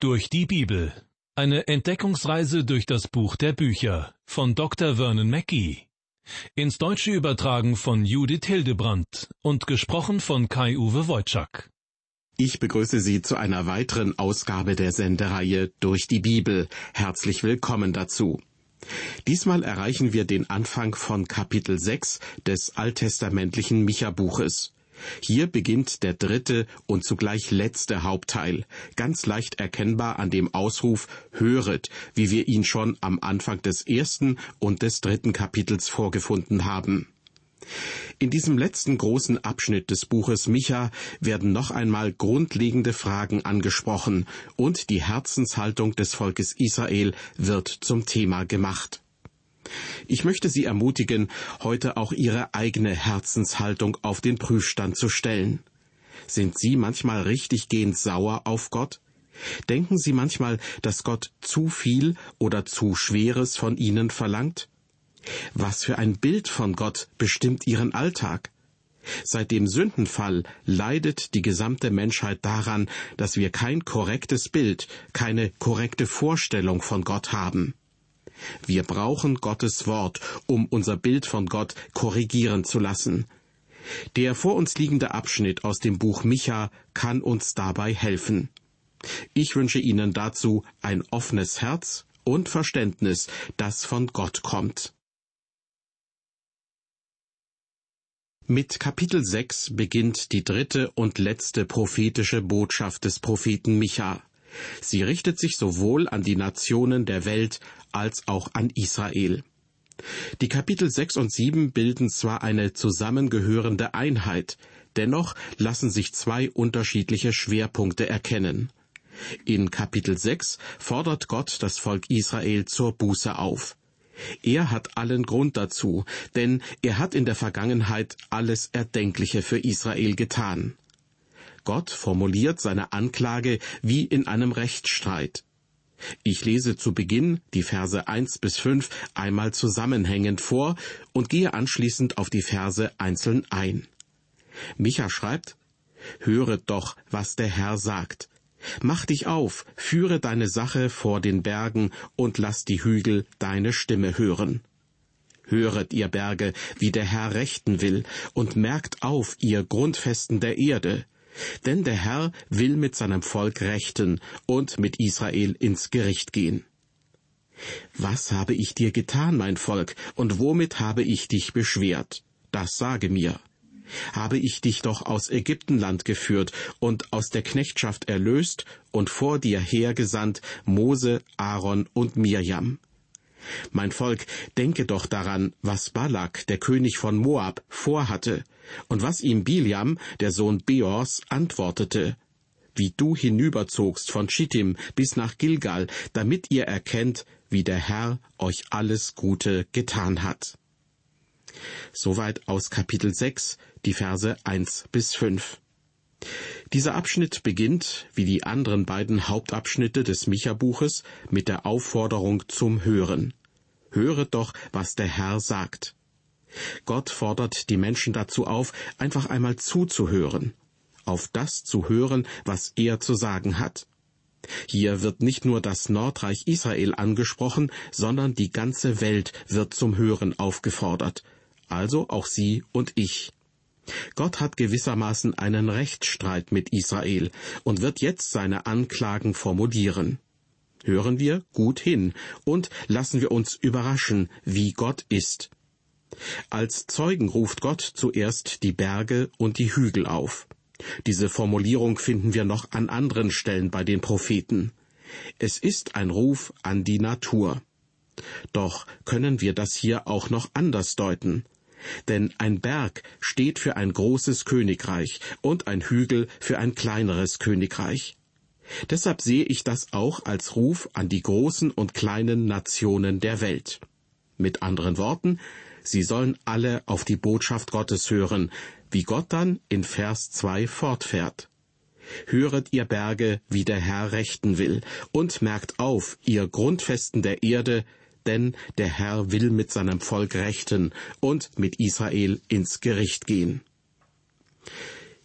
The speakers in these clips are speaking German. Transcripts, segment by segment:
Durch die Bibel. Eine Entdeckungsreise durch das Buch der Bücher von Dr. Vernon Mackey. Ins Deutsche übertragen von Judith Hildebrandt und gesprochen von Kai-Uwe Wojczak. Ich begrüße Sie zu einer weiteren Ausgabe der Sendereihe Durch die Bibel. Herzlich willkommen dazu. Diesmal erreichen wir den Anfang von Kapitel 6 des alttestamentlichen Micha-Buches. Hier beginnt der dritte und zugleich letzte Hauptteil, ganz leicht erkennbar an dem Ausruf Höret, wie wir ihn schon am Anfang des ersten und des dritten Kapitels vorgefunden haben. In diesem letzten großen Abschnitt des Buches Micha werden noch einmal grundlegende Fragen angesprochen und die Herzenshaltung des Volkes Israel wird zum Thema gemacht. Ich möchte Sie ermutigen, heute auch Ihre eigene Herzenshaltung auf den Prüfstand zu stellen. Sind Sie manchmal richtig gehend sauer auf Gott? Denken Sie manchmal, dass Gott zu viel oder zu Schweres von Ihnen verlangt? Was für ein Bild von Gott bestimmt Ihren Alltag? Seit dem Sündenfall leidet die gesamte Menschheit daran, dass wir kein korrektes Bild, keine korrekte Vorstellung von Gott haben. Wir brauchen Gottes Wort, um unser Bild von Gott korrigieren zu lassen. Der vor uns liegende Abschnitt aus dem Buch Micha kann uns dabei helfen. Ich wünsche Ihnen dazu ein offenes Herz und Verständnis, das von Gott kommt. Mit Kapitel 6 beginnt die dritte und letzte prophetische Botschaft des Propheten Micha. Sie richtet sich sowohl an die Nationen der Welt als auch an Israel. Die Kapitel 6 und 7 bilden zwar eine zusammengehörende Einheit, dennoch lassen sich zwei unterschiedliche Schwerpunkte erkennen. In Kapitel 6 fordert Gott das Volk Israel zur Buße auf. Er hat allen Grund dazu, denn er hat in der Vergangenheit alles Erdenkliche für Israel getan. Gott formuliert seine Anklage wie in einem Rechtsstreit. Ich lese zu Beginn die Verse 1 bis 5 einmal zusammenhängend vor und gehe anschließend auf die Verse einzeln ein. Micha schreibt, Höret doch, was der Herr sagt. Mach dich auf, führe deine Sache vor den Bergen und lass die Hügel deine Stimme hören. Höret, ihr Berge, wie der Herr rechten will, und merkt auf, ihr Grundfesten der Erde, denn der Herr will mit seinem Volk rechten und mit Israel ins Gericht gehen. Was habe ich dir getan, mein Volk, und womit habe ich dich beschwert? Das sage mir. Habe ich dich doch aus Ägyptenland geführt und aus der Knechtschaft erlöst und vor dir hergesandt Mose, Aaron und Mirjam. Mein Volk, denke doch daran, was Balak, der König von Moab, vorhatte, und was ihm Biliam, der Sohn Beors, antwortete, wie du hinüberzogst von Schittim bis nach Gilgal, damit ihr erkennt, wie der Herr euch alles Gute getan hat. Soweit aus Kapitel 6, die Verse 1 bis 5. Dieser Abschnitt beginnt, wie die anderen beiden Hauptabschnitte des Micha-Buches, mit der Aufforderung zum Hören. Höret doch, was der Herr sagt. Gott fordert die Menschen dazu auf, einfach einmal zuzuhören, auf das zu hören, was er zu sagen hat. Hier wird nicht nur das Nordreich Israel angesprochen, sondern die ganze Welt wird zum Hören aufgefordert, also auch Sie und ich. Gott hat gewissermaßen einen Rechtsstreit mit Israel und wird jetzt seine Anklagen formulieren. Hören wir gut hin und lassen wir uns überraschen, wie Gott ist. Als Zeugen ruft Gott zuerst die Berge und die Hügel auf. Diese Formulierung finden wir noch an anderen Stellen bei den Propheten. Es ist ein Ruf an die Natur. Doch können wir das hier auch noch anders deuten. Denn ein Berg steht für ein großes Königreich und ein Hügel für ein kleineres Königreich. Deshalb sehe ich das auch als Ruf an die großen und kleinen Nationen der Welt. Mit anderen Worten, sie sollen alle auf die Botschaft Gottes hören, wie Gott dann in Vers 2 fortfährt. Höret ihr Berge, wie der Herr rechten will, und merkt auf, ihr Grundfesten der Erde, denn der Herr will mit seinem Volk rechten und mit Israel ins Gericht gehen.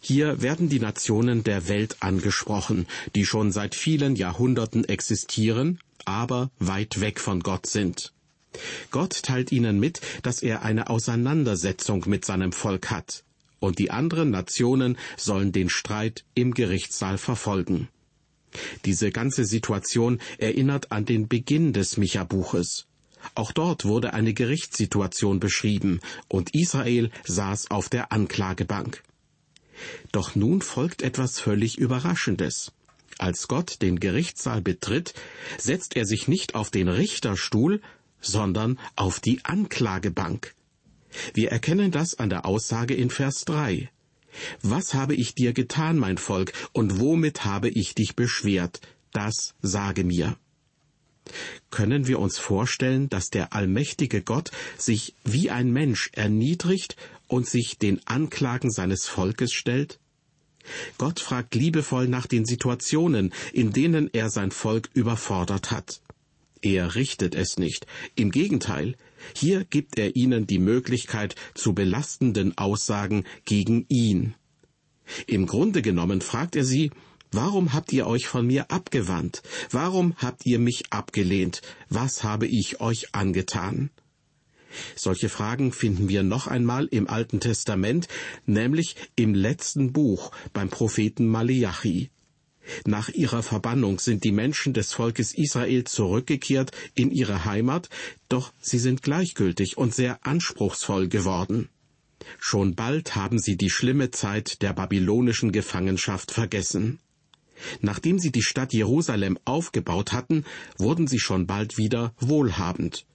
Hier werden die Nationen der Welt angesprochen, die schon seit vielen Jahrhunderten existieren, aber weit weg von Gott sind. Gott teilt ihnen mit, dass er eine Auseinandersetzung mit seinem Volk hat, und die anderen Nationen sollen den Streit im Gerichtssaal verfolgen. Diese ganze Situation erinnert an den Beginn des Micha-Buches. Auch dort wurde eine Gerichtssituation beschrieben, und Israel saß auf der Anklagebank. Doch nun folgt etwas völlig Überraschendes. Als Gott den Gerichtssaal betritt, setzt er sich nicht auf den Richterstuhl, sondern auf die Anklagebank. Wir erkennen das an der Aussage in Vers 3. Was habe ich dir getan, mein Volk, und womit habe ich dich beschwert? Das sage mir. Können wir uns vorstellen, dass der allmächtige Gott sich wie ein Mensch erniedrigt und sich den Anklagen seines Volkes stellt? Gott fragt liebevoll nach den Situationen, in denen er sein Volk überfordert hat. Er richtet es nicht. Im Gegenteil, hier gibt er ihnen die Möglichkeit zu belastenden Aussagen gegen ihn. Im Grunde genommen fragt er sie, Warum habt ihr euch von mir abgewandt? Warum habt ihr mich abgelehnt? Was habe ich euch angetan? Solche Fragen finden wir noch einmal im Alten Testament, nämlich im letzten Buch beim Propheten Maleachi. Nach ihrer Verbannung sind die Menschen des Volkes Israel zurückgekehrt in ihre Heimat, doch sie sind gleichgültig und sehr anspruchsvoll geworden. Schon bald haben sie die schlimme Zeit der babylonischen Gefangenschaft vergessen. Nachdem sie die Stadt Jerusalem aufgebaut hatten, wurden sie schon bald wieder wohlhabend.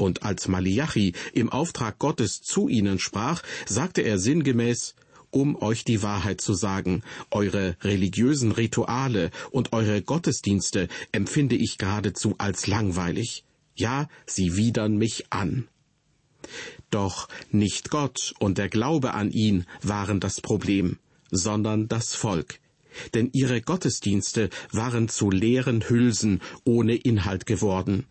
Und als Maliachi im Auftrag Gottes zu ihnen sprach, sagte er sinngemäß, um euch die Wahrheit zu sagen, eure religiösen Rituale und eure Gottesdienste empfinde ich geradezu als langweilig. Ja, sie widern mich an. Doch nicht Gott und der Glaube an ihn waren das Problem, sondern das Volk. Denn ihre Gottesdienste waren zu leeren Hülsen ohne Inhalt geworden.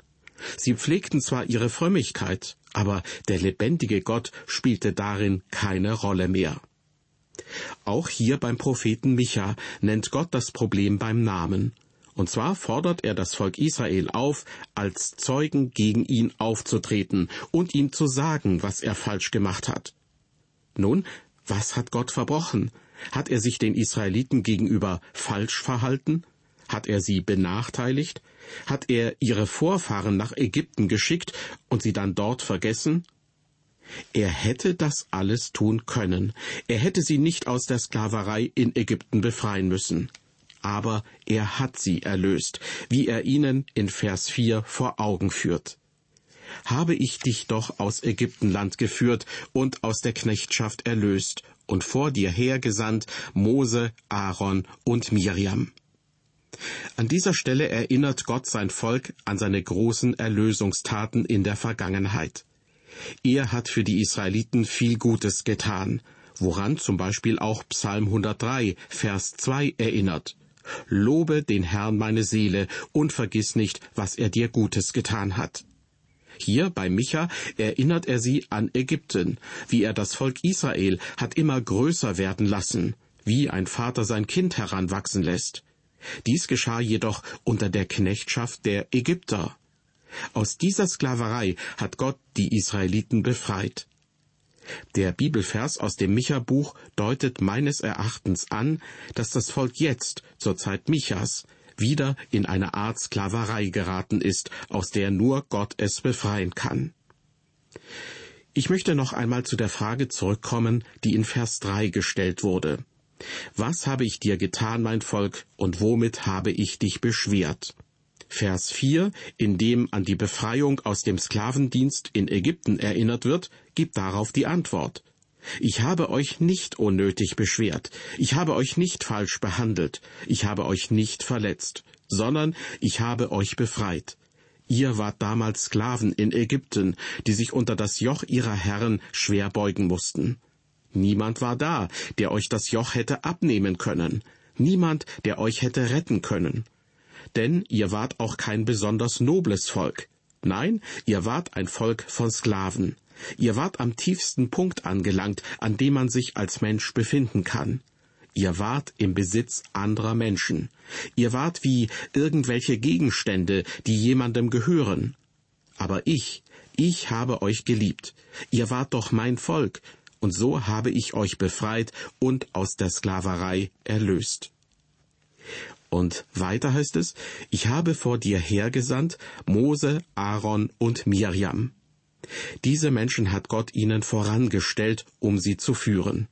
Sie pflegten zwar ihre Frömmigkeit, aber der lebendige Gott spielte darin keine Rolle mehr. Auch hier beim Propheten Micha nennt Gott das Problem beim Namen. Und zwar fordert er das Volk Israel auf, als Zeugen gegen ihn aufzutreten und ihm zu sagen, was er falsch gemacht hat. Nun, was hat Gott verbrochen? Hat er sich den Israeliten gegenüber falsch verhalten? Hat er sie benachteiligt? Hat er ihre Vorfahren nach Ägypten geschickt und sie dann dort vergessen? Er hätte das alles tun können. Er hätte sie nicht aus der Sklaverei in Ägypten befreien müssen. Aber er hat sie erlöst, wie er ihnen in Vers 4 vor Augen führt. Habe ich dich doch aus Ägyptenland geführt und aus der Knechtschaft erlöst und vor dir hergesandt Mose, Aaron und Miriam. An dieser Stelle erinnert Gott sein Volk an seine großen Erlösungstaten in der Vergangenheit. Er hat für die Israeliten viel Gutes getan, woran zum Beispiel auch Psalm 103, Vers 2 erinnert. Lobe den Herrn meine Seele und vergiss nicht, was er dir Gutes getan hat. Hier bei Micha erinnert er sie an Ägypten, wie er das Volk Israel hat immer größer werden lassen, wie ein Vater sein Kind heranwachsen lässt. Dies geschah jedoch unter der Knechtschaft der Ägypter. Aus dieser Sklaverei hat Gott die Israeliten befreit. Der Bibelvers aus dem Micha-Buch deutet meines Erachtens an, dass das Volk jetzt, zur Zeit Michas, wieder in eine Art Sklaverei geraten ist, aus der nur Gott es befreien kann. Ich möchte noch einmal zu der Frage zurückkommen, die in Vers 3 gestellt wurde. Was habe ich dir getan, mein Volk, und womit habe ich dich beschwert? Vers 4, in dem an die Befreiung aus dem Sklavendienst in Ägypten erinnert wird, gibt darauf die Antwort. Ich habe euch nicht unnötig beschwert, ich habe euch nicht falsch behandelt, ich habe euch nicht verletzt, sondern ich habe euch befreit. Ihr wart damals Sklaven in Ägypten, die sich unter das Joch ihrer Herren schwer beugen mussten. Niemand war da, der euch das Joch hätte abnehmen können, niemand, der euch hätte retten können. Denn ihr wart auch kein besonders nobles Volk. Nein, ihr wart ein Volk von Sklaven. Ihr wart am tiefsten Punkt angelangt, an dem man sich als Mensch befinden kann. Ihr wart im Besitz anderer Menschen. Ihr wart wie irgendwelche Gegenstände, die jemandem gehören. Aber ich, ich habe euch geliebt. Ihr wart doch mein Volk, und so habe ich euch befreit und aus der Sklaverei erlöst. Und weiter heißt es, ich habe vor dir hergesandt Mose, Aaron und Mirjam. Diese Menschen hat Gott ihnen vorangestellt, um sie zu führen.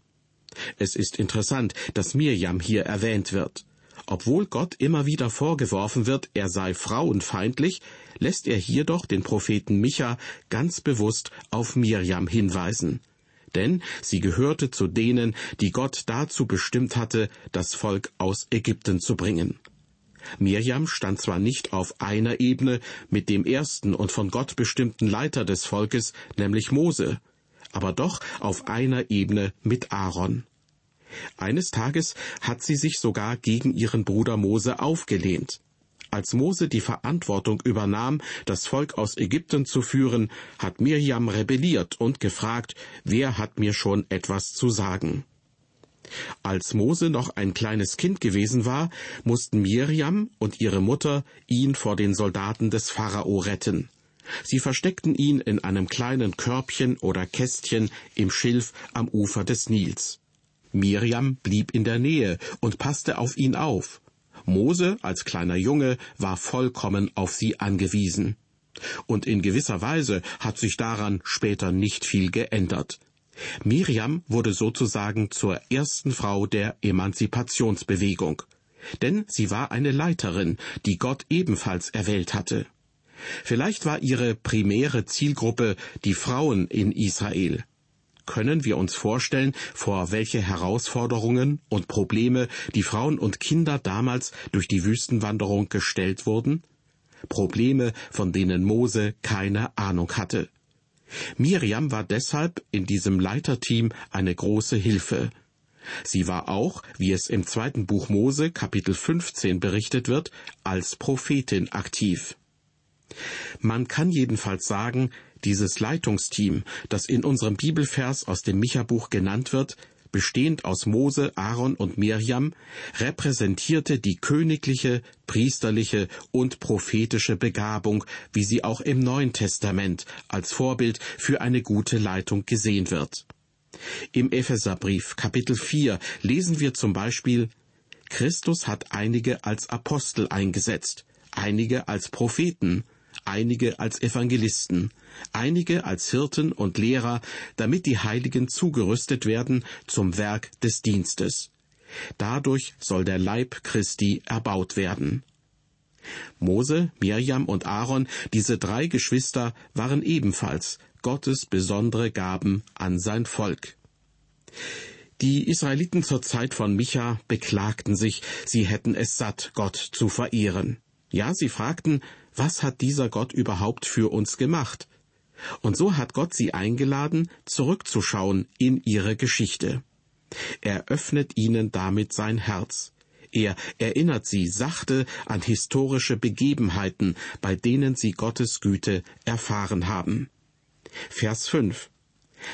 Es ist interessant, dass Mirjam hier erwähnt wird. Obwohl Gott immer wieder vorgeworfen wird, er sei frauenfeindlich, lässt er hier doch den Propheten Micha ganz bewusst auf Mirjam hinweisen. Denn sie gehörte zu denen, die Gott dazu bestimmt hatte, das Volk aus Ägypten zu bringen. Mirjam stand zwar nicht auf einer Ebene mit dem ersten und von Gott bestimmten Leiter des Volkes, nämlich Mose, aber doch auf einer Ebene mit Aaron. Eines Tages hat sie sich sogar gegen ihren Bruder Mose aufgelehnt. Als Mose die Verantwortung übernahm, das Volk aus Ägypten zu führen, hat Mirjam rebelliert und gefragt, wer hat mir schon etwas zu sagen? Als Mose noch ein kleines Kind gewesen war, mussten Mirjam und ihre Mutter ihn vor den Soldaten des Pharao retten. Sie versteckten ihn in einem kleinen Körbchen oder Kästchen im Schilf am Ufer des Nils. Mirjam blieb in der Nähe und passte auf ihn auf. Mose als kleiner Junge war vollkommen auf sie angewiesen. Und in gewisser Weise hat sich daran später nicht viel geändert. Miriam wurde sozusagen zur ersten Frau der Emanzipationsbewegung. Denn sie war eine Leiterin, die Gott ebenfalls erwählt hatte. Vielleicht war ihre primäre Zielgruppe die Frauen in Israel. Können wir uns vorstellen, vor welche Herausforderungen und Probleme die Frauen und Kinder damals durch die Wüstenwanderung gestellt wurden? Probleme, von denen Mose keine Ahnung hatte. Miriam war deshalb in diesem Leiterteam eine große Hilfe. Sie war auch, wie es im zweiten Buch Mose Kapitel 15 berichtet wird, als Prophetin aktiv. Man kann jedenfalls sagen, dieses Leitungsteam, das in unserem Bibelvers aus dem Micha-Buch genannt wird, bestehend aus Mose, Aaron und Mirjam, repräsentierte die königliche, priesterliche und prophetische Begabung, wie sie auch im Neuen Testament als Vorbild für eine gute Leitung gesehen wird. Im Epheserbrief Kapitel 4 lesen wir zum Beispiel Christus hat einige als Apostel eingesetzt, einige als Propheten, einige als Evangelisten, einige als Hirten und Lehrer, damit die Heiligen zugerüstet werden zum Werk des Dienstes. Dadurch soll der Leib Christi erbaut werden. Mose, Mirjam und Aaron, diese drei Geschwister, waren ebenfalls Gottes besondere Gaben an sein Volk. Die Israeliten zur Zeit von Micha beklagten sich, sie hätten es satt, Gott zu verehren. Ja, sie fragten, was hat dieser Gott überhaupt für uns gemacht? Und so hat Gott sie eingeladen, zurückzuschauen in ihre Geschichte. Er öffnet ihnen damit sein Herz. Er erinnert sie sachte an historische Begebenheiten, bei denen sie Gottes Güte erfahren haben. Vers 5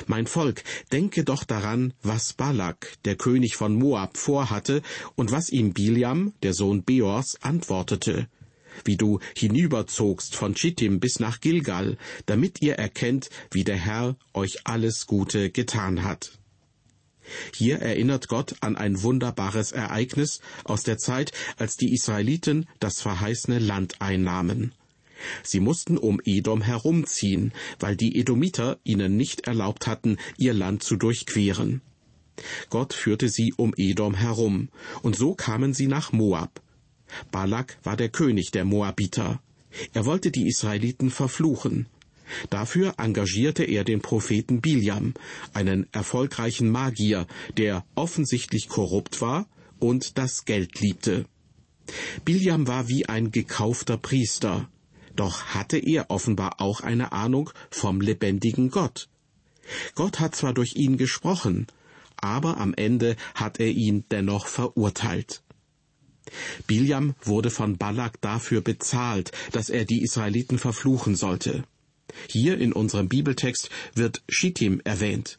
Mein Volk, denke doch daran, was Balak, der König von Moab, vorhatte und was ihm Biliam, der Sohn Beors, antwortete wie du hinüberzogst von Chittim bis nach Gilgal, damit ihr erkennt, wie der Herr euch alles Gute getan hat. Hier erinnert Gott an ein wunderbares Ereignis aus der Zeit, als die Israeliten das verheißene Land einnahmen. Sie mussten um Edom herumziehen, weil die Edomiter ihnen nicht erlaubt hatten, ihr Land zu durchqueren. Gott führte sie um Edom herum, und so kamen sie nach Moab. Balak war der König der Moabiter. Er wollte die Israeliten verfluchen. Dafür engagierte er den Propheten Biljam, einen erfolgreichen Magier, der offensichtlich korrupt war und das Geld liebte. Biljam war wie ein gekaufter Priester, doch hatte er offenbar auch eine Ahnung vom lebendigen Gott. Gott hat zwar durch ihn gesprochen, aber am Ende hat er ihn dennoch verurteilt. Biljam wurde von Balak dafür bezahlt, dass er die Israeliten verfluchen sollte. Hier in unserem Bibeltext wird Schittim erwähnt.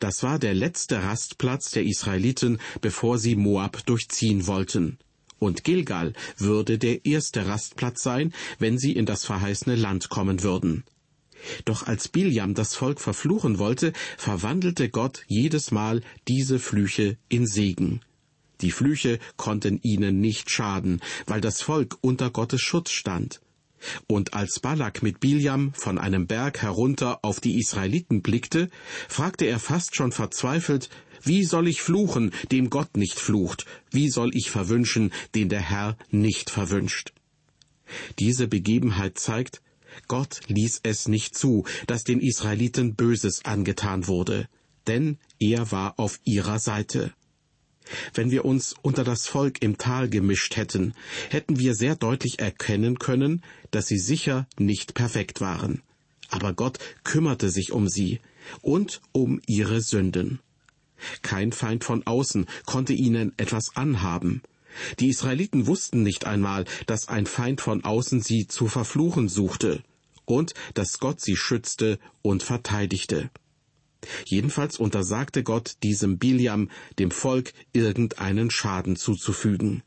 Das war der letzte Rastplatz der Israeliten, bevor sie Moab durchziehen wollten. Und Gilgal würde der erste Rastplatz sein, wenn sie in das verheißene Land kommen würden. Doch als Biljam das Volk verfluchen wollte, verwandelte Gott jedes Mal diese Flüche in Segen. Die Flüche konnten ihnen nicht schaden, weil das Volk unter Gottes Schutz stand. Und als Balak mit Biljam von einem Berg herunter auf die Israeliten blickte, fragte er fast schon verzweifelt, wie soll ich fluchen, dem Gott nicht flucht? Wie soll ich verwünschen, den der Herr nicht verwünscht? Diese Begebenheit zeigt, Gott ließ es nicht zu, dass den Israeliten Böses angetan wurde, denn er war auf ihrer Seite. Wenn wir uns unter das Volk im Tal gemischt hätten, hätten wir sehr deutlich erkennen können, dass sie sicher nicht perfekt waren. Aber Gott kümmerte sich um sie und um ihre Sünden. Kein Feind von außen konnte ihnen etwas anhaben. Die Israeliten wussten nicht einmal, dass ein Feind von außen sie zu verfluchen suchte und dass Gott sie schützte und verteidigte. Jedenfalls untersagte Gott diesem Biliam, dem Volk, irgendeinen Schaden zuzufügen.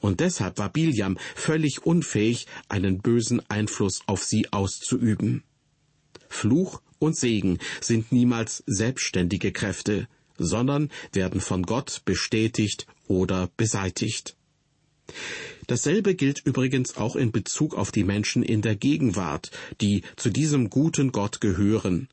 Und deshalb war Biliam völlig unfähig, einen bösen Einfluss auf sie auszuüben. Fluch und Segen sind niemals selbstständige Kräfte, sondern werden von Gott bestätigt oder beseitigt. Dasselbe gilt übrigens auch in Bezug auf die Menschen in der Gegenwart, die zu diesem guten Gott gehören,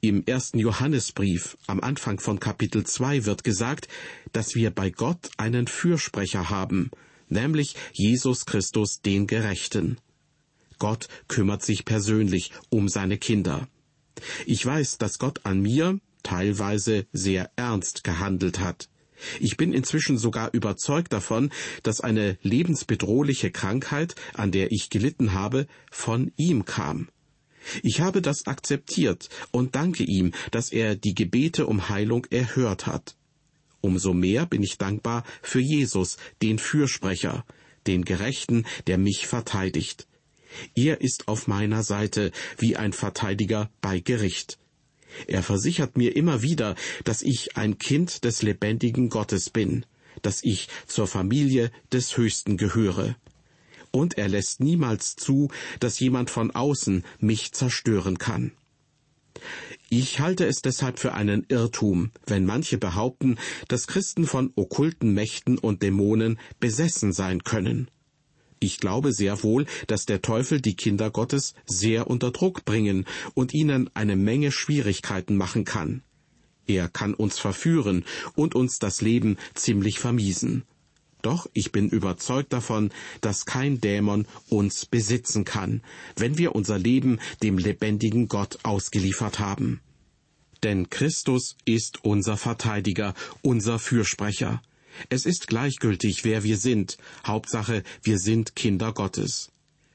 im ersten Johannesbrief am Anfang von Kapitel 2 wird gesagt, dass wir bei Gott einen Fürsprecher haben, nämlich Jesus Christus den Gerechten. Gott kümmert sich persönlich um seine Kinder. Ich weiß, dass Gott an mir teilweise sehr ernst gehandelt hat. Ich bin inzwischen sogar überzeugt davon, dass eine lebensbedrohliche Krankheit, an der ich gelitten habe, von ihm kam. Ich habe das akzeptiert und danke ihm, dass er die Gebete um Heilung erhört hat. Umso mehr bin ich dankbar für Jesus, den Fürsprecher, den Gerechten, der mich verteidigt. Er ist auf meiner Seite wie ein Verteidiger bei Gericht. Er versichert mir immer wieder, dass ich ein Kind des lebendigen Gottes bin, dass ich zur Familie des Höchsten gehöre und er lässt niemals zu, dass jemand von außen mich zerstören kann. Ich halte es deshalb für einen Irrtum, wenn manche behaupten, dass Christen von okkulten Mächten und Dämonen besessen sein können. Ich glaube sehr wohl, dass der Teufel die Kinder Gottes sehr unter Druck bringen und ihnen eine Menge Schwierigkeiten machen kann. Er kann uns verführen und uns das Leben ziemlich vermiesen. Doch ich bin überzeugt davon, dass kein Dämon uns besitzen kann, wenn wir unser Leben dem lebendigen Gott ausgeliefert haben. Denn Christus ist unser Verteidiger, unser Fürsprecher. Es ist gleichgültig, wer wir sind, Hauptsache, wir sind Kinder Gottes.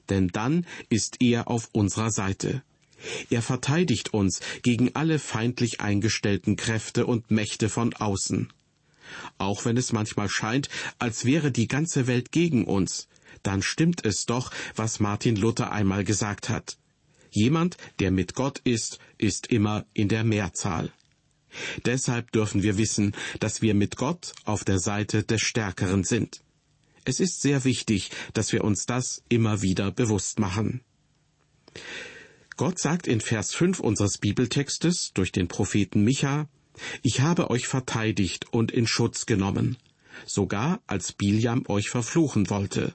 Denn dann ist er auf unserer Seite. Er verteidigt uns gegen alle feindlich eingestellten Kräfte und Mächte von außen. Auch wenn es manchmal scheint, als wäre die ganze Welt gegen uns, dann stimmt es doch, was Martin Luther einmal gesagt hat. Jemand, der mit Gott ist, ist immer in der Mehrzahl. Deshalb dürfen wir wissen, dass wir mit Gott auf der Seite des Stärkeren sind. Es ist sehr wichtig, dass wir uns das immer wieder bewusst machen. Gott sagt in Vers 5 unseres Bibeltextes durch den Propheten Micha, ich habe euch verteidigt und in Schutz genommen, sogar als Biljam euch verfluchen wollte.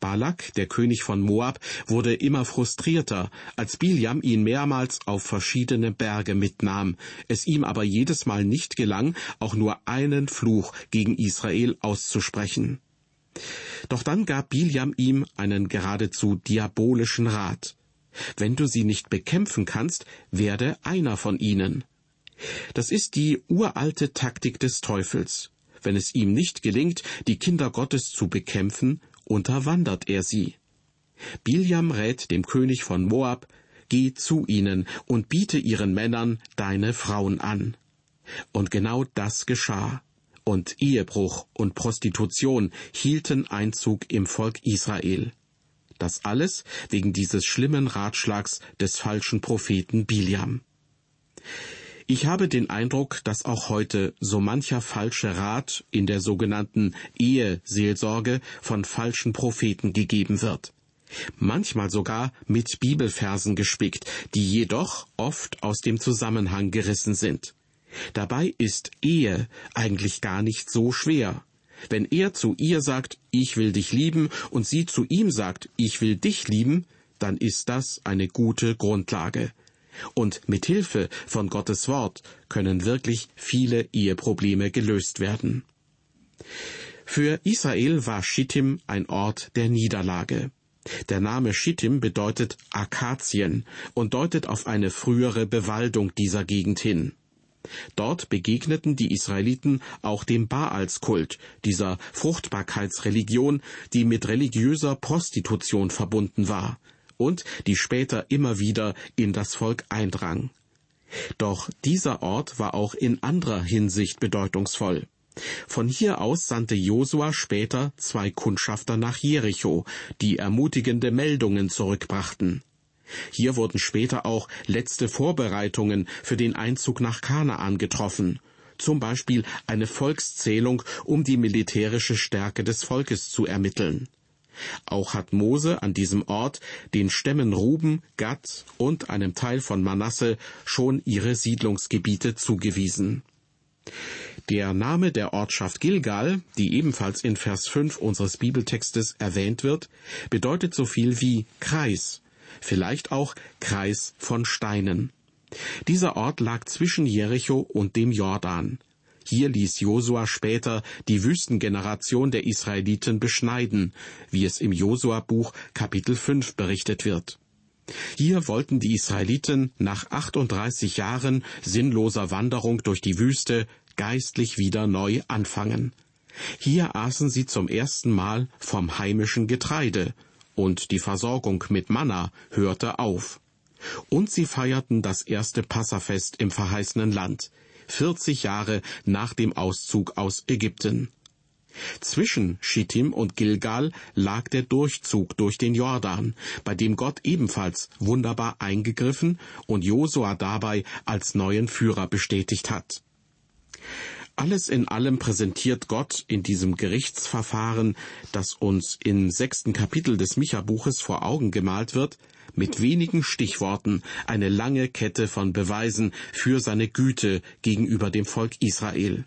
Balak, der König von Moab, wurde immer frustrierter, als Biljam ihn mehrmals auf verschiedene Berge mitnahm, es ihm aber jedes Mal nicht gelang, auch nur einen Fluch gegen Israel auszusprechen. Doch dann gab Biljam ihm einen geradezu diabolischen Rat. Wenn du sie nicht bekämpfen kannst, werde einer von ihnen. Das ist die uralte Taktik des Teufels. Wenn es ihm nicht gelingt, die Kinder Gottes zu bekämpfen, unterwandert er sie. Biljam rät dem König von Moab, geh zu ihnen und biete ihren Männern deine Frauen an. Und genau das geschah. Und Ehebruch und Prostitution hielten Einzug im Volk Israel. Das alles wegen dieses schlimmen Ratschlags des falschen Propheten Biljam. Ich habe den Eindruck, dass auch heute so mancher falsche Rat in der sogenannten Eheseelsorge von falschen Propheten gegeben wird. Manchmal sogar mit Bibelversen gespickt, die jedoch oft aus dem Zusammenhang gerissen sind. Dabei ist Ehe eigentlich gar nicht so schwer. Wenn er zu ihr sagt, ich will dich lieben, und sie zu ihm sagt, ich will dich lieben, dann ist das eine gute Grundlage. Und mit Hilfe von Gottes Wort können wirklich viele Eheprobleme gelöst werden. Für Israel war Schittim ein Ort der Niederlage. Der Name Schittim bedeutet Akazien und deutet auf eine frühere Bewaldung dieser Gegend hin. Dort begegneten die Israeliten auch dem Baalskult, dieser Fruchtbarkeitsreligion, die mit religiöser Prostitution verbunden war und die später immer wieder in das Volk eindrang. Doch dieser Ort war auch in anderer Hinsicht bedeutungsvoll. Von hier aus sandte Josua später zwei Kundschafter nach Jericho, die ermutigende Meldungen zurückbrachten. Hier wurden später auch letzte Vorbereitungen für den Einzug nach Kanaan getroffen, zum Beispiel eine Volkszählung, um die militärische Stärke des Volkes zu ermitteln. Auch hat Mose an diesem Ort den Stämmen Ruben, Gad und einem Teil von Manasse schon ihre Siedlungsgebiete zugewiesen. Der Name der Ortschaft Gilgal, die ebenfalls in Vers 5 unseres Bibeltextes erwähnt wird, bedeutet so viel wie Kreis, vielleicht auch Kreis von Steinen. Dieser Ort lag zwischen Jericho und dem Jordan. Hier ließ Josua später die Wüstengeneration der Israeliten beschneiden, wie es im Josua-Buch Kapitel 5 berichtet wird. Hier wollten die Israeliten nach 38 Jahren sinnloser Wanderung durch die Wüste geistlich wieder neu anfangen. Hier aßen sie zum ersten Mal vom heimischen Getreide, und die Versorgung mit Manna hörte auf. Und sie feierten das erste Passafest im verheißenen Land, 40 Jahre nach dem Auszug aus Ägypten. Zwischen Schittim und Gilgal lag der Durchzug durch den Jordan, bei dem Gott ebenfalls wunderbar eingegriffen und Josua dabei als neuen Führer bestätigt hat. Alles in allem präsentiert Gott in diesem Gerichtsverfahren, das uns im sechsten Kapitel des Micha-Buches vor Augen gemalt wird, mit wenigen Stichworten eine lange Kette von Beweisen für seine Güte gegenüber dem Volk Israel.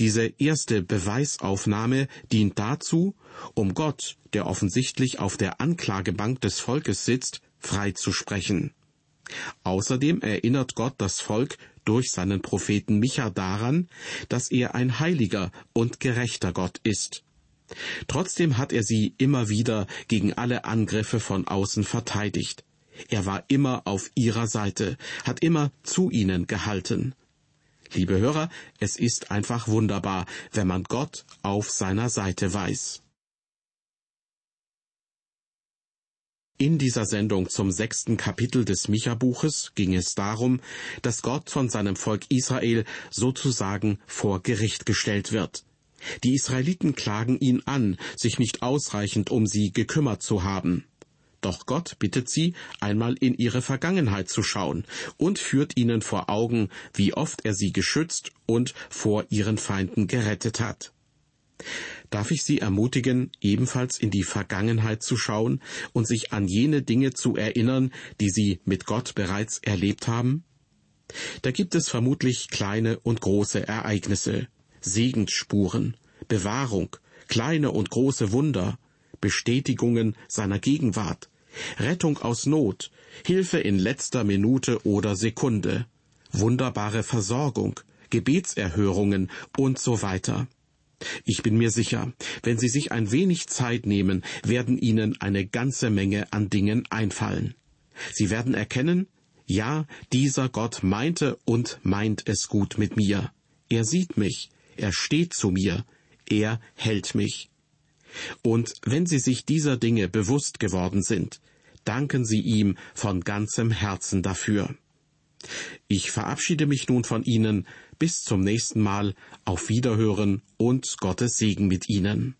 Diese erste Beweisaufnahme dient dazu, um Gott, der offensichtlich auf der Anklagebank des Volkes sitzt, freizusprechen. Außerdem erinnert Gott das Volk durch seinen Propheten Micha daran, dass er ein heiliger und gerechter Gott ist. Trotzdem hat er sie immer wieder gegen alle Angriffe von außen verteidigt. Er war immer auf ihrer Seite, hat immer zu ihnen gehalten. Liebe Hörer, es ist einfach wunderbar, wenn man Gott auf seiner Seite weiß. In dieser Sendung zum sechsten Kapitel des Micha-Buches ging es darum, dass Gott von seinem Volk Israel sozusagen vor Gericht gestellt wird. Die Israeliten klagen ihn an, sich nicht ausreichend um sie gekümmert zu haben. Doch Gott bittet sie, einmal in ihre Vergangenheit zu schauen und führt ihnen vor Augen, wie oft er sie geschützt und vor ihren Feinden gerettet hat. Darf ich Sie ermutigen, ebenfalls in die Vergangenheit zu schauen und sich an jene Dinge zu erinnern, die Sie mit Gott bereits erlebt haben? Da gibt es vermutlich kleine und große Ereignisse, Segensspuren, Bewahrung, kleine und große Wunder, Bestätigungen seiner Gegenwart, Rettung aus Not, Hilfe in letzter Minute oder Sekunde, wunderbare Versorgung, Gebetserhörungen und so weiter. Ich bin mir sicher, wenn Sie sich ein wenig Zeit nehmen, werden Ihnen eine ganze Menge an Dingen einfallen. Sie werden erkennen, ja, dieser Gott meinte und meint es gut mit mir. Er sieht mich, er steht zu mir, er hält mich. Und wenn Sie sich dieser Dinge bewusst geworden sind, danken Sie ihm von ganzem Herzen dafür. Ich verabschiede mich nun von Ihnen. Bis zum nächsten Mal. Auf Wiederhören und Gottes Segen mit Ihnen.